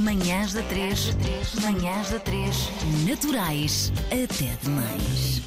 Manhãs da 3, manhãs da 3, naturais até demais.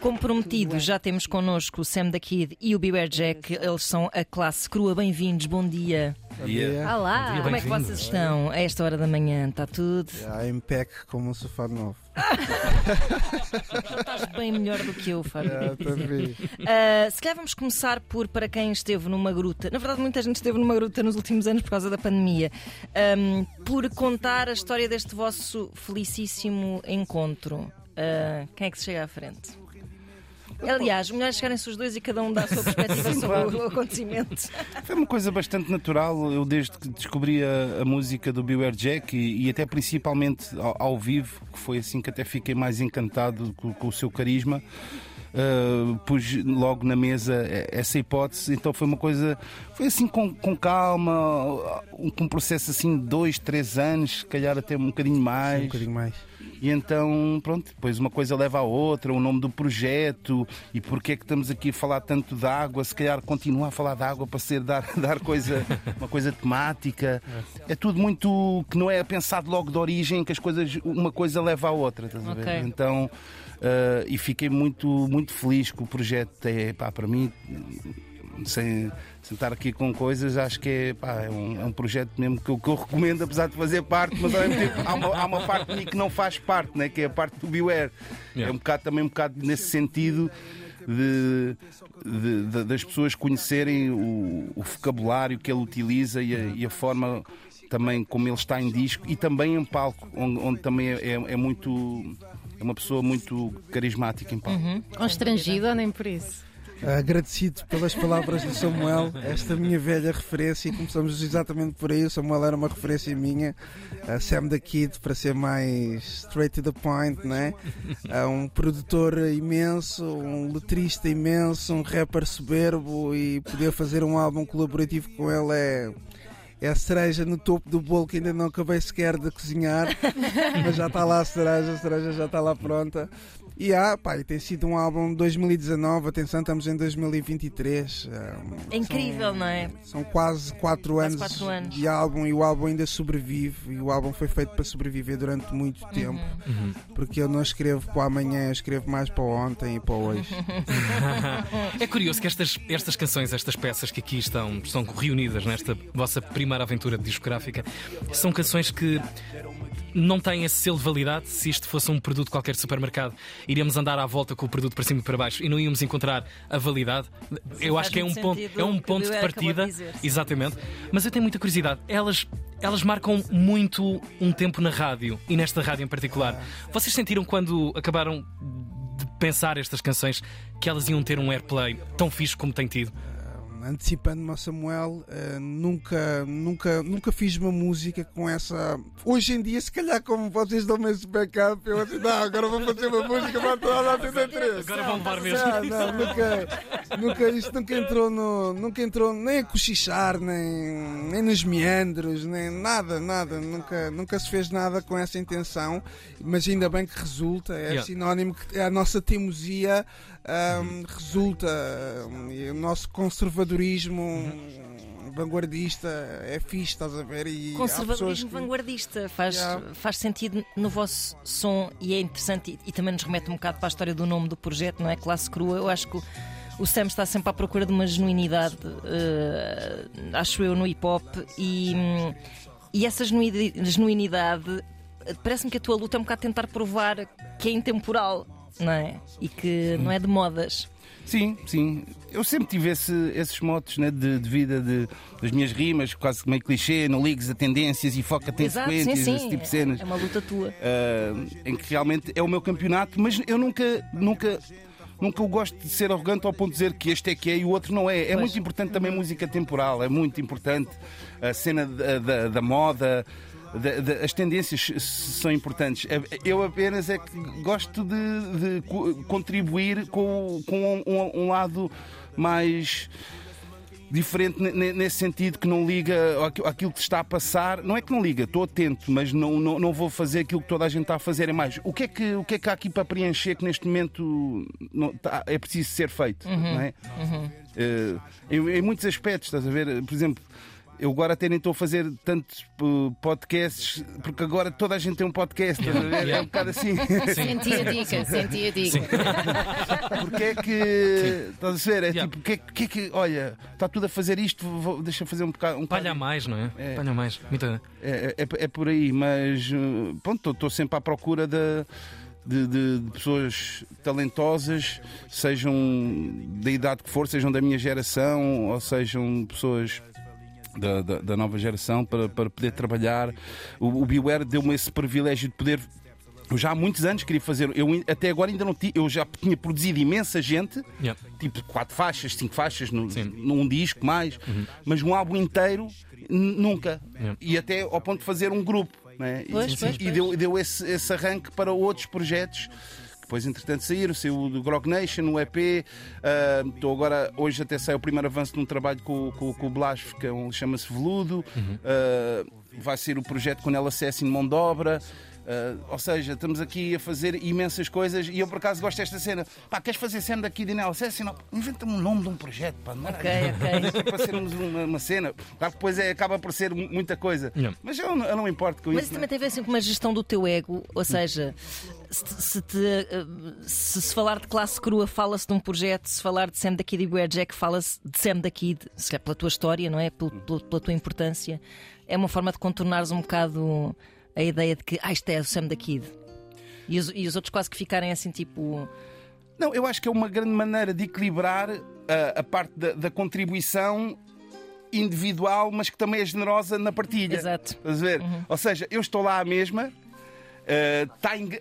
Como prometido, já temos connosco o Sam da Kid e o Beware Jack. Eles são a classe crua. Bem-vindos, bom dia. dia. Olá, como é que vocês estão a esta hora da manhã? Está tudo? A Impec como um sofá novo. Estás bem melhor do que eu, Fábio. Ah, bem. Uh, se calhar vamos começar por para quem esteve numa gruta. Na verdade, muita gente esteve numa gruta nos últimos anos por causa da pandemia. Um, por contar a história deste vosso felicíssimo encontro. Uh, quem é que se chega à frente? Aliás, melhor chegarem-se os dois e cada um dá a sua perspectiva sobre o, o acontecimento. Foi uma coisa bastante natural. Eu, desde que descobri a, a música do Beware Jack e, e até principalmente ao, ao vivo, que foi assim que até fiquei mais encantado com, com o seu carisma. Uh, pus logo na mesa essa hipótese, então foi uma coisa, foi assim com, com calma, um, um processo assim de dois, três anos, se calhar até um bocadinho mais. Um bocadinho mais. E então, pronto, depois uma coisa leva à outra, o nome do projeto e porque é que estamos aqui a falar tanto de água, se calhar continuar a falar de água para ser dar, dar coisa, uma coisa temática. É tudo muito que não é pensado logo de origem, que as coisas, uma coisa leva à outra, estás a ver? Ok. Então, uh, e fiquei muito, muito feliz que o projeto é, pá, para mim, sem, sem estar aqui com coisas, acho que é, pá, é, um, é um projeto mesmo que eu, que eu recomendo, apesar de fazer parte, mas ao mesmo tempo há uma, há uma parte de mim que não faz parte, né, que é a parte do Beware. É um bocado também um bocado nesse sentido. De, de- de- das pessoas conhecerem o, o vocabulário que ele utiliza e a, e a forma também como ele está em disco e também em palco, onde, onde também é, é- é muito é uma pessoa muito carismática em palco. Constrangido ou nem por isso? Agradecido pelas palavras do Samuel, esta minha velha referência, e começamos exatamente por aí. O Samuel era uma referência minha, a Sam da Kid, para ser mais straight to the point, né? Ah, Um produtor imenso, um letrista imenso, um rapper soberbo e poder fazer um álbum colaborativo com ele é. É a cereja no topo do bolo que ainda não acabei sequer de cozinhar, mas já está lá a cereja, a cereja já está lá pronta. E ah, pá, e tem sido um álbum de 2019, atenção, estamos em 2023. ah, É incrível, são- não é? São quase 4 Quase anos, quatro anos. de álbum e o álbum ainda sobrevive. E o álbum foi feito para sobreviver durante muito tempo. Porque eu não escrevo para amanhã, eu escrevo mais para ontem e para hoje. É curioso que estas, estas canções, estas peças que aqui estão, estão reunidas nesta vossa primeira aventura discográfica, são canções que não têm esse selo de validade. Se isto fosse um produto qualquer de supermercado, iríamos andar à volta com o produto para cima e para baixo e não íamos encontrar a validade. Eu acho que é um ponto, é um ponto de partida. Exatamente. Mas eu tenho muita curiosidade. Elas, elas marcam muito um tempo na rádio e nesta rádio em particular. Vocês sentiram quando acabaram de pensar estas canções que elas iam ter um airplay tão fixe como tem tido? Antecipando-me ao Samuel, eh, nunca, nunca, nunca fiz uma música com essa. Hoje em dia, se calhar, como vocês dão-me esse backup, eu assim, não, agora vou fazer uma música para toda a 83. Agora vão levar mesmo. Não, não, nunca, nunca, isto nunca entrou no, nunca entrou nem a cochichar, nem, nem nos meandros, nem nada, nada, nunca, nunca se fez nada com essa intenção, mas ainda bem que resulta, é Yeah. sinónimo que a nossa teimosia ahm, resulta, o nosso conservadorismo vanguardista é fixe, estás a ver? E Conservadorismo que- vanguardista faz, Yeah. faz sentido no vosso som e é interessante e, e também nos remete um bocado para a história do nome do projeto, não é? Classe Crua. Eu acho que o, Sam está sempre à procura de uma genuinidade, eh, acho eu, no hip hop e, e essa genuinidade eh, parece-me que a tua luta é um bocado tentar provar que é intemporal, não é? E que não é de modas. Sim, sim. Eu sempre tive esse- esses motos né, de, de vida de, das minhas rimas, quase meio clichê, não ligues a tendências e foca em Exato, sequências, sim. esse tipo de cenas. É uma luta tua. Ah, em que realmente é o meu campeonato, mas eu nunca, nunca, nunca eu gosto de ser arrogante ao ponto de dizer que este é que é e o outro não é. É muito importante também a música temporal, é muito importante a cena da, da- da moda. Da- da- as tendências são importantes. Eu apenas é que gosto de, de co- contribuir com, com um- um lado mais diferente ne- ne- nesse sentido que não liga àquilo que está a passar. Não é que não liga, estou atento, mas não, não, não vou fazer aquilo que toda a gente está a fazer. É mais, o que é que, o que, é que há aqui para preencher que neste momento não- tá- é preciso ser feito? Não é? Eh, em, em muitos aspectos, estás a ver? Por exemplo, eu agora até nem estou a fazer tantos uh, podcasts, porque agora toda a gente tem um podcast? É um bocado assim. Senti a dica, senti a dica. Porque é que. Estás a ver? É Yeah. tipo, que é, que é que. Olha, está tudo a fazer isto, vou- deixa eu fazer um bocado. Um Palha mais, não é? É. Palha mais. Muita... É, é, é por aí, mas uh, pronto, estou sempre à procura de, de, de- de pessoas talentosas, sejam da idade que for, sejam da minha geração ou sejam pessoas. Da, da- da nova geração para, para poder trabalhar. O, o Beware deu-me esse privilégio de poder. Eu já há muitos anos queria fazer. Eu até agora ainda não tinha. Eu já tinha produzido imensa gente, Yeah. tipo quatro faixas, cinco faixas no, num disco mais, mas um álbum inteiro nunca. Yeah. E até ao ponto de fazer um grupo. Né? Pois, e pois, e pois. deu, deu esse, esse arranque para outros projetos. Depois, entretanto, saíram, saiu o do Grog Nation, o EP. ah, Estou agora, hoje até sai o primeiro avanço de um trabalho com, com, com o Blas, que é um- chama-se Veludo. Ah, vai ser o projeto com Nela Assassin Mão de Obra. Ah, ou seja, estamos aqui a fazer imensas coisas e eu por acaso gosto desta cena. Pá, queres fazer cena daqui de Nela Assassin? Não, Inventa-me um nome de um projeto, pá, não era Ok, ok. para sermos uma, uma cena. Claro que depois é, acaba por ser mu- muita coisa. Yeah. Mas eu, não- eu não importo com Mas isso. isso também tem a ver assim, com uma gestão do teu ego, ou seja, se, se, te, eh, se, se falar de classe crua fala-se de um projeto, se falar de Sam da Kid e Weird Jack fala-se de Sam da Kid, se calhar pela tua história, não é? Pel- pel- pela tua importância. É uma forma de contornares um bocado a ideia de que ah, isto é o Sam da Kid. E os, e os outros quase que ficarem assim, tipo. Não, eu acho que é uma grande maneira de equilibrar a, a parte da, da contribuição individual, mas que também é generosa na partilha. Exato. Estás a ver? Ou seja, eu estou lá à mesma.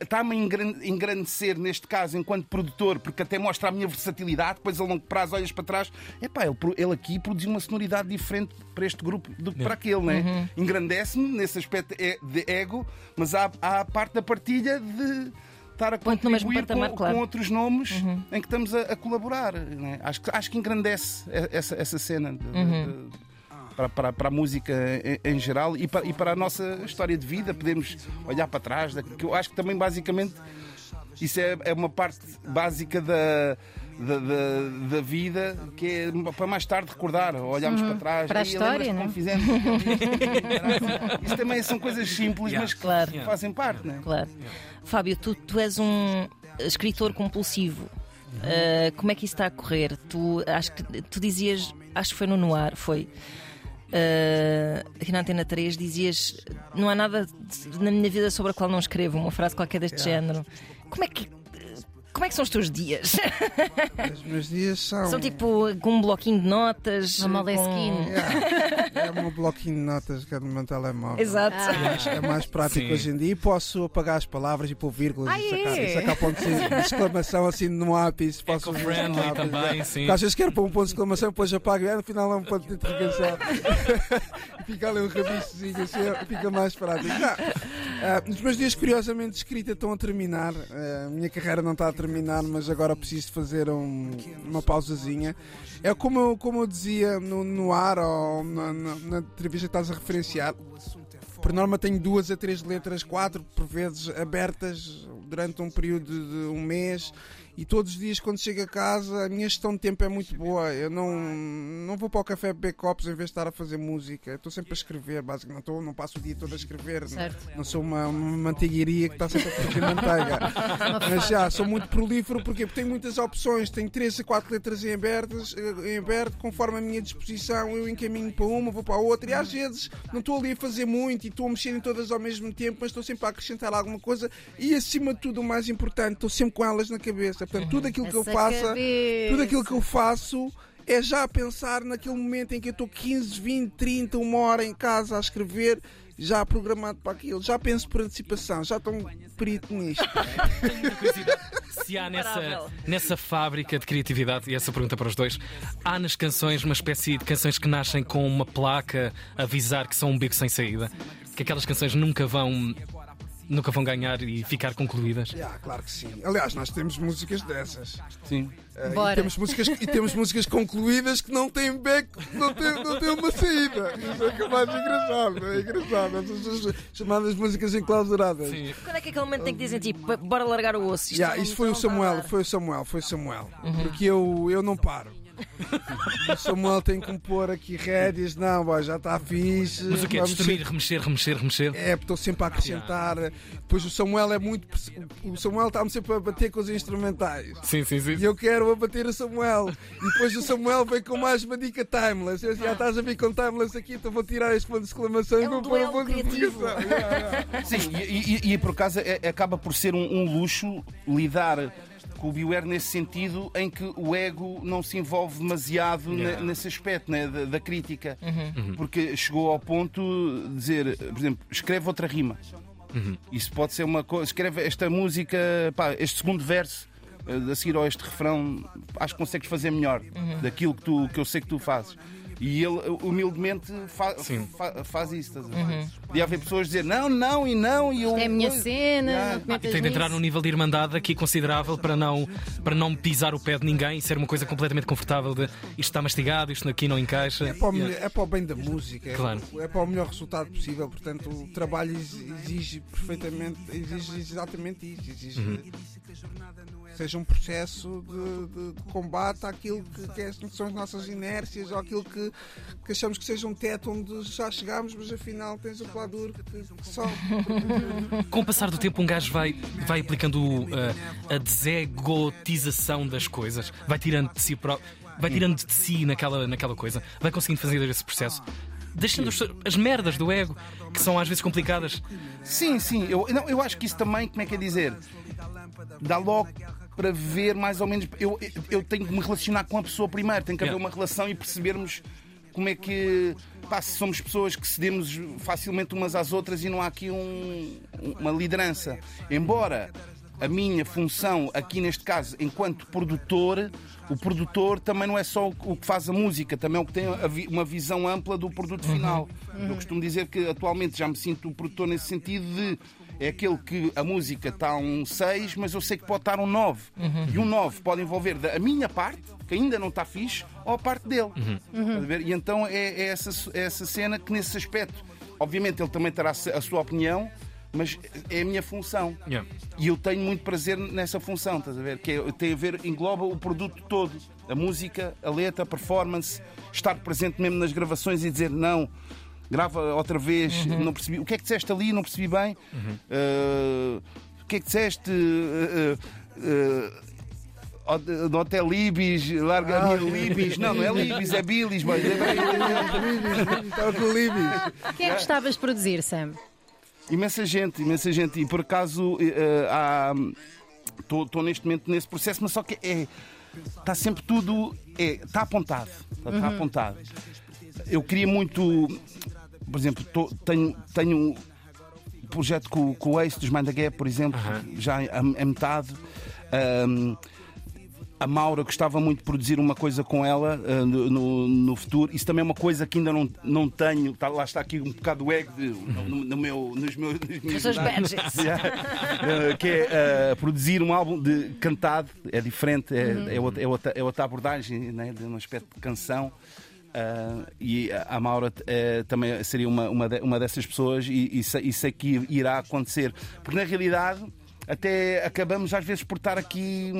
Está-me a engran- engrandecer neste caso enquanto produtor, porque até mostra a minha versatilidade. Depois, a longo prazo, olhas para trás, epá, ele, ele aqui produziu uma sonoridade diferente para este grupo do que para aquele, né? Engrandece-me nesse aspecto é- de ego, mas há, há a parte da partilha de estar a mesmo contribuir com, claro. com outros nomes em que estamos a, a colaborar. né? Acho, que, acho que engrandece e- essa, essa cena de- de- de- para, para, para a música em, em geral e para, e para a nossa história de vida. Podemos olhar para trás, que eu acho que também basicamente isso é, é uma parte básica da. Da, da, da vida que é para mais tarde recordar, olharmos para trás Para a "Ei, história, né? como fizemos? Isso também são coisas simples, mas que Claro. fazem parte, né? Claro. Fábio, tu, tu és um escritor compulsivo. Uh, como é que isso está a correr? Tu, acho que, tu dizias, acho que foi no Noir, foi. Uh, aqui na Antena 3 dizias não há nada de- na minha vida sobre a qual não escrevo, uma frase qualquer deste género. Como é que como é que são os teus dias? Os meus dias são. São tipo com um bloquinho de notas? Uma com-. Yeah, é um bloquinho de notas que é no meu telemóvel. Exato. Ah, É mais prático Sim. hoje em dia e posso apagar as palavras e pôr vírgulas Ah, e sacar, é? e sacar pontos de exclamação assim no ápice. Posso fazer Eco-friendly no ápice. também, sim. Porque às vezes quero pôr um ponto de exclamação, depois apago e no final é um ponto de interrogação. fica ali um rabichozinho assim, fica mais prático. Não. Ah, os meus dias, curiosamente, de escrita estão a terminar. Ah, a minha carreira não está a terminar, mas agora preciso de fazer um- uma pausazinha. É como eu, como eu dizia no, no ar ou na, na, na entrevista estás a referenciar. Por norma tenho duas a três letras, quatro por vezes abertas durante um período de um mês e todos os dias quando chego a casa a minha gestão de tempo é muito boa. Eu não, não vou para o café beber copos em vez de estar a fazer música. Estou sempre a escrever, basicamente. Não, estou, não passo o dia todo a escrever. Certo. Não sou uma, uma manteigueria que está sempre a produzir manteiga. Mas já, sou muito prolífero porque, porque tenho muitas opções. Tenho três a quatro letras em, abertas, eh, em aberto, conforme a minha disposição. Eu encaminho para uma, vou para a outra. E às vezes não estou ali a fazer muito e estou a mexer em todas ao mesmo tempo, mas estou sempre a acrescentar alguma coisa. E acima de tudo, o mais importante, estou sempre com elas na cabeça. Portanto, tudo aquilo que eu cabeça. Tudo aquilo que eu faço é já pensar naquele momento em que eu estou 15, 20, 30, uma hora em casa a escrever, já programado para aquilo, já penso por antecipação, já estou perito nisto. Tenho uma curiosidade. Se há nessa, nessa fábrica de criatividade, e essa pergunta para os dois, há nas canções uma espécie de canções que nascem com uma placa a avisar que são um beco sem saída? Que aquelas canções nunca vão. Nunca vão ganhar e ficar concluídas. Ah, claro que sim. Aliás, nós temos músicas dessas. Sim. Ah, Bora. E temos músicas, e temos músicas concluídas que não têm beco, não têm, não têm uma saída. Isso é que é mais engraçado. É engraçado. Essas as chamadas músicas enclausuradas. Sim. Quando é que é aquele momento em que dizem tipo, bora largar o osso? Isto Yeah, isso foi o Samuel, foi o Samuel, foi o Samuel. Porque eu, eu não paro. O Samuel tem que me pôr aqui rédeas, não, boy, já está fixe. Mas o que é? vamos Destruir, ser- remexer, remexer, remexer. É, estou sempre a acrescentar. Depois o Samuel é muito. O Samuel está-me sempre a bater com os instrumentais. Sim, sim, sim. E eu quero abater o Samuel. E depois o Samuel vem com mais uma dica timeless. Eu já estás a vir com timeless aqui, então vou tirar este ponto de exclamação e É um vou pôr um ponto de criativo. interrogação. Yeah. Sim, e, e- e por acaso é- acaba por ser um, um luxo lidar com o Beware nesse sentido em que o ego não se envolve demasiado Yeah. nesse aspecto né, da, da crítica. Uhum. Porque chegou ao ponto de dizer, por exemplo, escreve outra rima. Isso pode ser uma coisa. Escreve esta música, pá, este segundo verso. eh, A seguir ao este refrão, acho que consegues fazer melhor daquilo que, tu, que eu sei que tu fazes. E ele humildemente fa- Sim. fa- faz isso. Estás a ver? Podia haver pessoas a dizer não, não e não. E eu, É a minha coisa. cena, te E tem de entrar num nível de irmandade aqui considerável para não, para não pisar o pé de ninguém e ser uma coisa completamente confortável de isto está mastigado, isto aqui não encaixa. É para, o, Yeah. melhor- é para o bem da música, é, Claro. é para o melhor resultado possível. Portanto, o trabalho ex- exige perfeitamente, exige exatamente isso. Exige Uhum. Seja um processo de, de- de combate àquilo que, que é- que são as nossas inércias ou aquilo que, que achamos que seja um teto onde já chegámos, mas afinal tens o Pladur que, que só. Com o passar do tempo, um gajo vai, vai aplicando uh, a desegotização das coisas, vai tirando de si próprio, vai tirando de si naquela, naquela coisa, vai conseguindo fazer esse processo. Deixando os- as merdas do ego, que são às vezes complicadas. Sim, sim. Eu, não, eu acho que isso também, como é que é dizer? Dá logo para ver mais ou menos. Eu, eu tenho que me relacionar com a pessoa primeiro, tem que haver Yeah. uma relação e percebermos como é que. Pá, se somos pessoas que cedemos facilmente umas às outras e não há aqui um- uma liderança. Embora a minha função aqui neste caso, enquanto produtor, o produtor também não é só o que faz a música, também é o que tem uma visão ampla do produto final. Eu costumo dizer que atualmente já me sinto produtor nesse sentido de é aquele que a música está um 6, mas eu sei que pode estar um 9. E um 9 pode envolver a minha parte, que ainda não está fixe, ou a parte dele. Estás a ver? E então é, é essa, é essa cena que, nesse aspecto, obviamente ele também terá a sua opinião, mas é a minha função. Yeah. E eu tenho muito prazer nessa função, estás a ver? Que é- tem a ver, engloba o produto todo. A música, a letra, a performance, estar presente mesmo nas gravações e dizer não, grava outra vez, não percebi. O que é que disseste ali? Não percebi bem. Uh, o que é que disseste? Uh, uh, uh, ao- do Hotel Libis, larga a minha Libis. Não, não é Libis, é Bilis. boy. Estava com o Libis. Quem é que gostavas de produzir, Sam? Imensa gente, imensa gente. E por acaso estou neste momento nesse processo, mas só que é. Está sempre tudo. Está apontado. Está apontado. Eu queria muito. Por exemplo, tô- tenho, tenho um projeto com, com o Ace dos Mind the Gap, por exemplo, já a, a metade. Ahm, a Maura gostava muito de produzir uma coisa com ela ah, no, no- futuro. Isso também é uma coisa que ainda não, não tenho. Tá- lá está aqui um bocado o ego de- no, no meu, nos meus. Nos meus badges. Uh, que é uh, produzir um álbum de cantado, é diferente, é, é, outra, é, outra, é outra abordagem, né, de um aspecto de canção. Uh, e a- Maura uh, também seria uma, uma, de- uma dessas pessoas, e, e sei, e sei que irá acontecer, porque na realidade até acabamos às vezes por estar aqui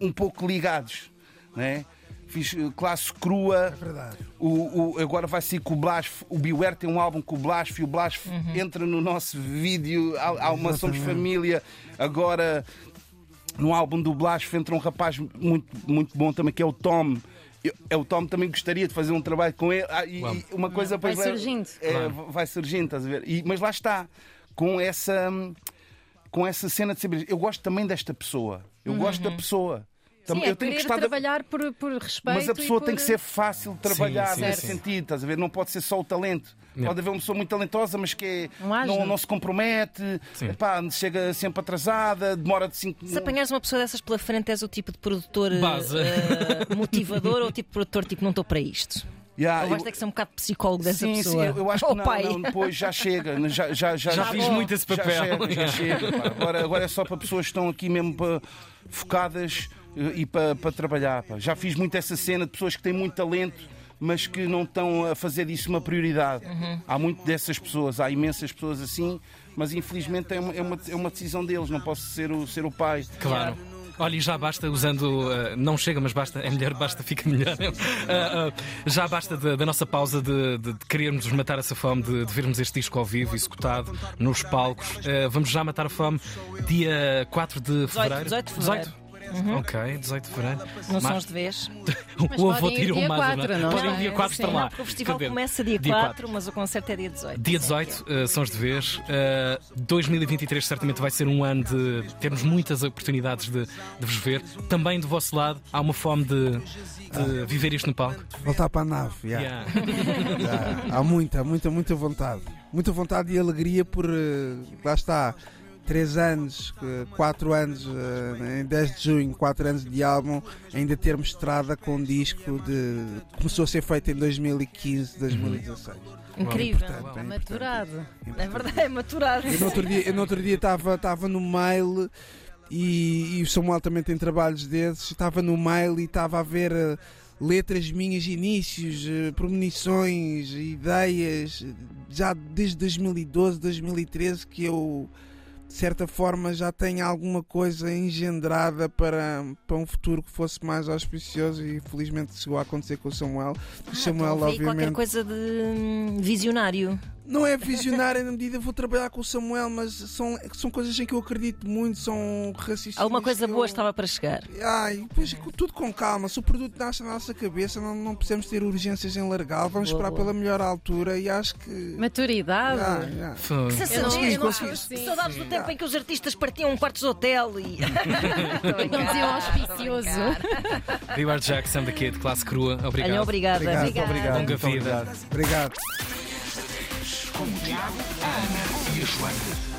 um, um pouco ligados. Né? Fiz uh, classe crua. Verdade. O, o- agora vai sair com o Blasf. O Beware tem um álbum com o Blasf e o Blasf entra no nosso vídeo. Há, há uma Somos Família. Agora, no álbum do Blasf, entra um rapaz muito, muito bom também, que é o Tom. Eu, é o Tom também gostaria de fazer um trabalho com ele. Ah, e, e uma coisa Vai leva- surgindo. é, Claro. Vai surgindo, estás a ver? E- mas lá está. Com essa, com essa cena de saber. Eu gosto também desta pessoa. Eu gosto da pessoa. Sim, é eu tenho que querer gostar da- trabalhar por, por respeito. mas a pessoa e tem por- que ser fácil de trabalhar sim, nesse sim. sentido, estás a ver? Não pode ser só o talento. Yeah. Pode haver uma pessoa muito talentosa, mas que é- Não não, não. não se compromete, epá, chega sempre atrasada, demora de 5 Se apanhares uma pessoa dessas pela frente, és o tipo de produtor Base. eh, motivador ou o tipo de produtor tipo não estou para isto? Yeah, ou vais eu- ter que ser um bocado psicólogo dessa sim, pessoa? Sim, eu, eu acho Ou que não, pai. não, depois já chega. Já, já, já, Já fiz muito esse papel. Já chega, já chega, agora, agora é só para pessoas que estão aqui mesmo para- focadas e para, para trabalhar. pá. Já fiz muito essa cena de pessoas que têm muito talento, mas que não estão a fazer disso uma prioridade. Há muito dessas pessoas, há imensas pessoas assim, mas infelizmente é uma, é uma, é uma decisão deles, não posso ser o, ser o pai. Claro. Olha, e já basta usando. uh, não chega, mas basta. É melhor, basta, fica melhor. Uh, uh, já basta da, nossa pausa de, de, de querermos matar essa fome, de, de vermos este disco ao vivo, executado nos palcos. Uh, vamos já matar a fome dia 4 de fevereiro. 18 de fevereiro. Ok, 18 de fevereiro. No Mas- Sons de Vez. o avô tira dia um mais, 4, não é? Podem ir dia 4 Sim. estar lá. Não, o festival dizer, começa dia, dia 4, mas o concerto é dia 18. Dia 18, uh, sons de vez. Uh, 2023 certamente vai ser um ano de termos muitas oportunidades de, de vos ver. Também do vosso lado há uma fome de, de viver isto no palco. Voltar para a nave. yeah. Yeah. Yeah. Há muita, muita, muita vontade. Muita vontade e alegria por. eh, lá está. 3 anos, 4 anos, eh, em 10 de junho, 4 anos de álbum, ainda termos estrada com um disco de. começou a ser feito em 2015, 2016. Incrível. É importante, é Maturado. É verdade, é maturado. Eu no outro dia, eu no outro dia estava, estava no mail e, e o Samuel também tem trabalhos desses. Estava no mail e estava a ver eh, letras minhas, inícios, eh, premonições, ideias, já desde 2012, 2013 que eu de certa forma já tenho alguma coisa engendrada para, para um futuro que fosse mais auspicioso e felizmente chegou a acontecer com o Samuel. O Samuel, então, aí qualquer obviamente. coisa de hum, visionário. Não é visionário na medida, vou trabalhar com o Samuel, mas são, são coisas em que eu acredito muito, são raciocínios. Alguma coisa que boa eu- estava para chegar. Ai, pois, tudo com calma. Se o produto nasce na nossa cabeça, não, não precisamos ter urgências em largar. Vamos Boa, esperar boa. pela melhor altura e acho que. Maturidade. Ah, já. Foi. Sensação, que Saudades do tempo em que os artistas partiam quartos de hotel e. Não diziam auspicioso. We are Jack, Sam the Kid, classe crua. Obrigado. Olha, obrigada. Obrigado, obrigado. Longa vida. obrigado. Obrigado. Com Tiago, Ana e a Joana.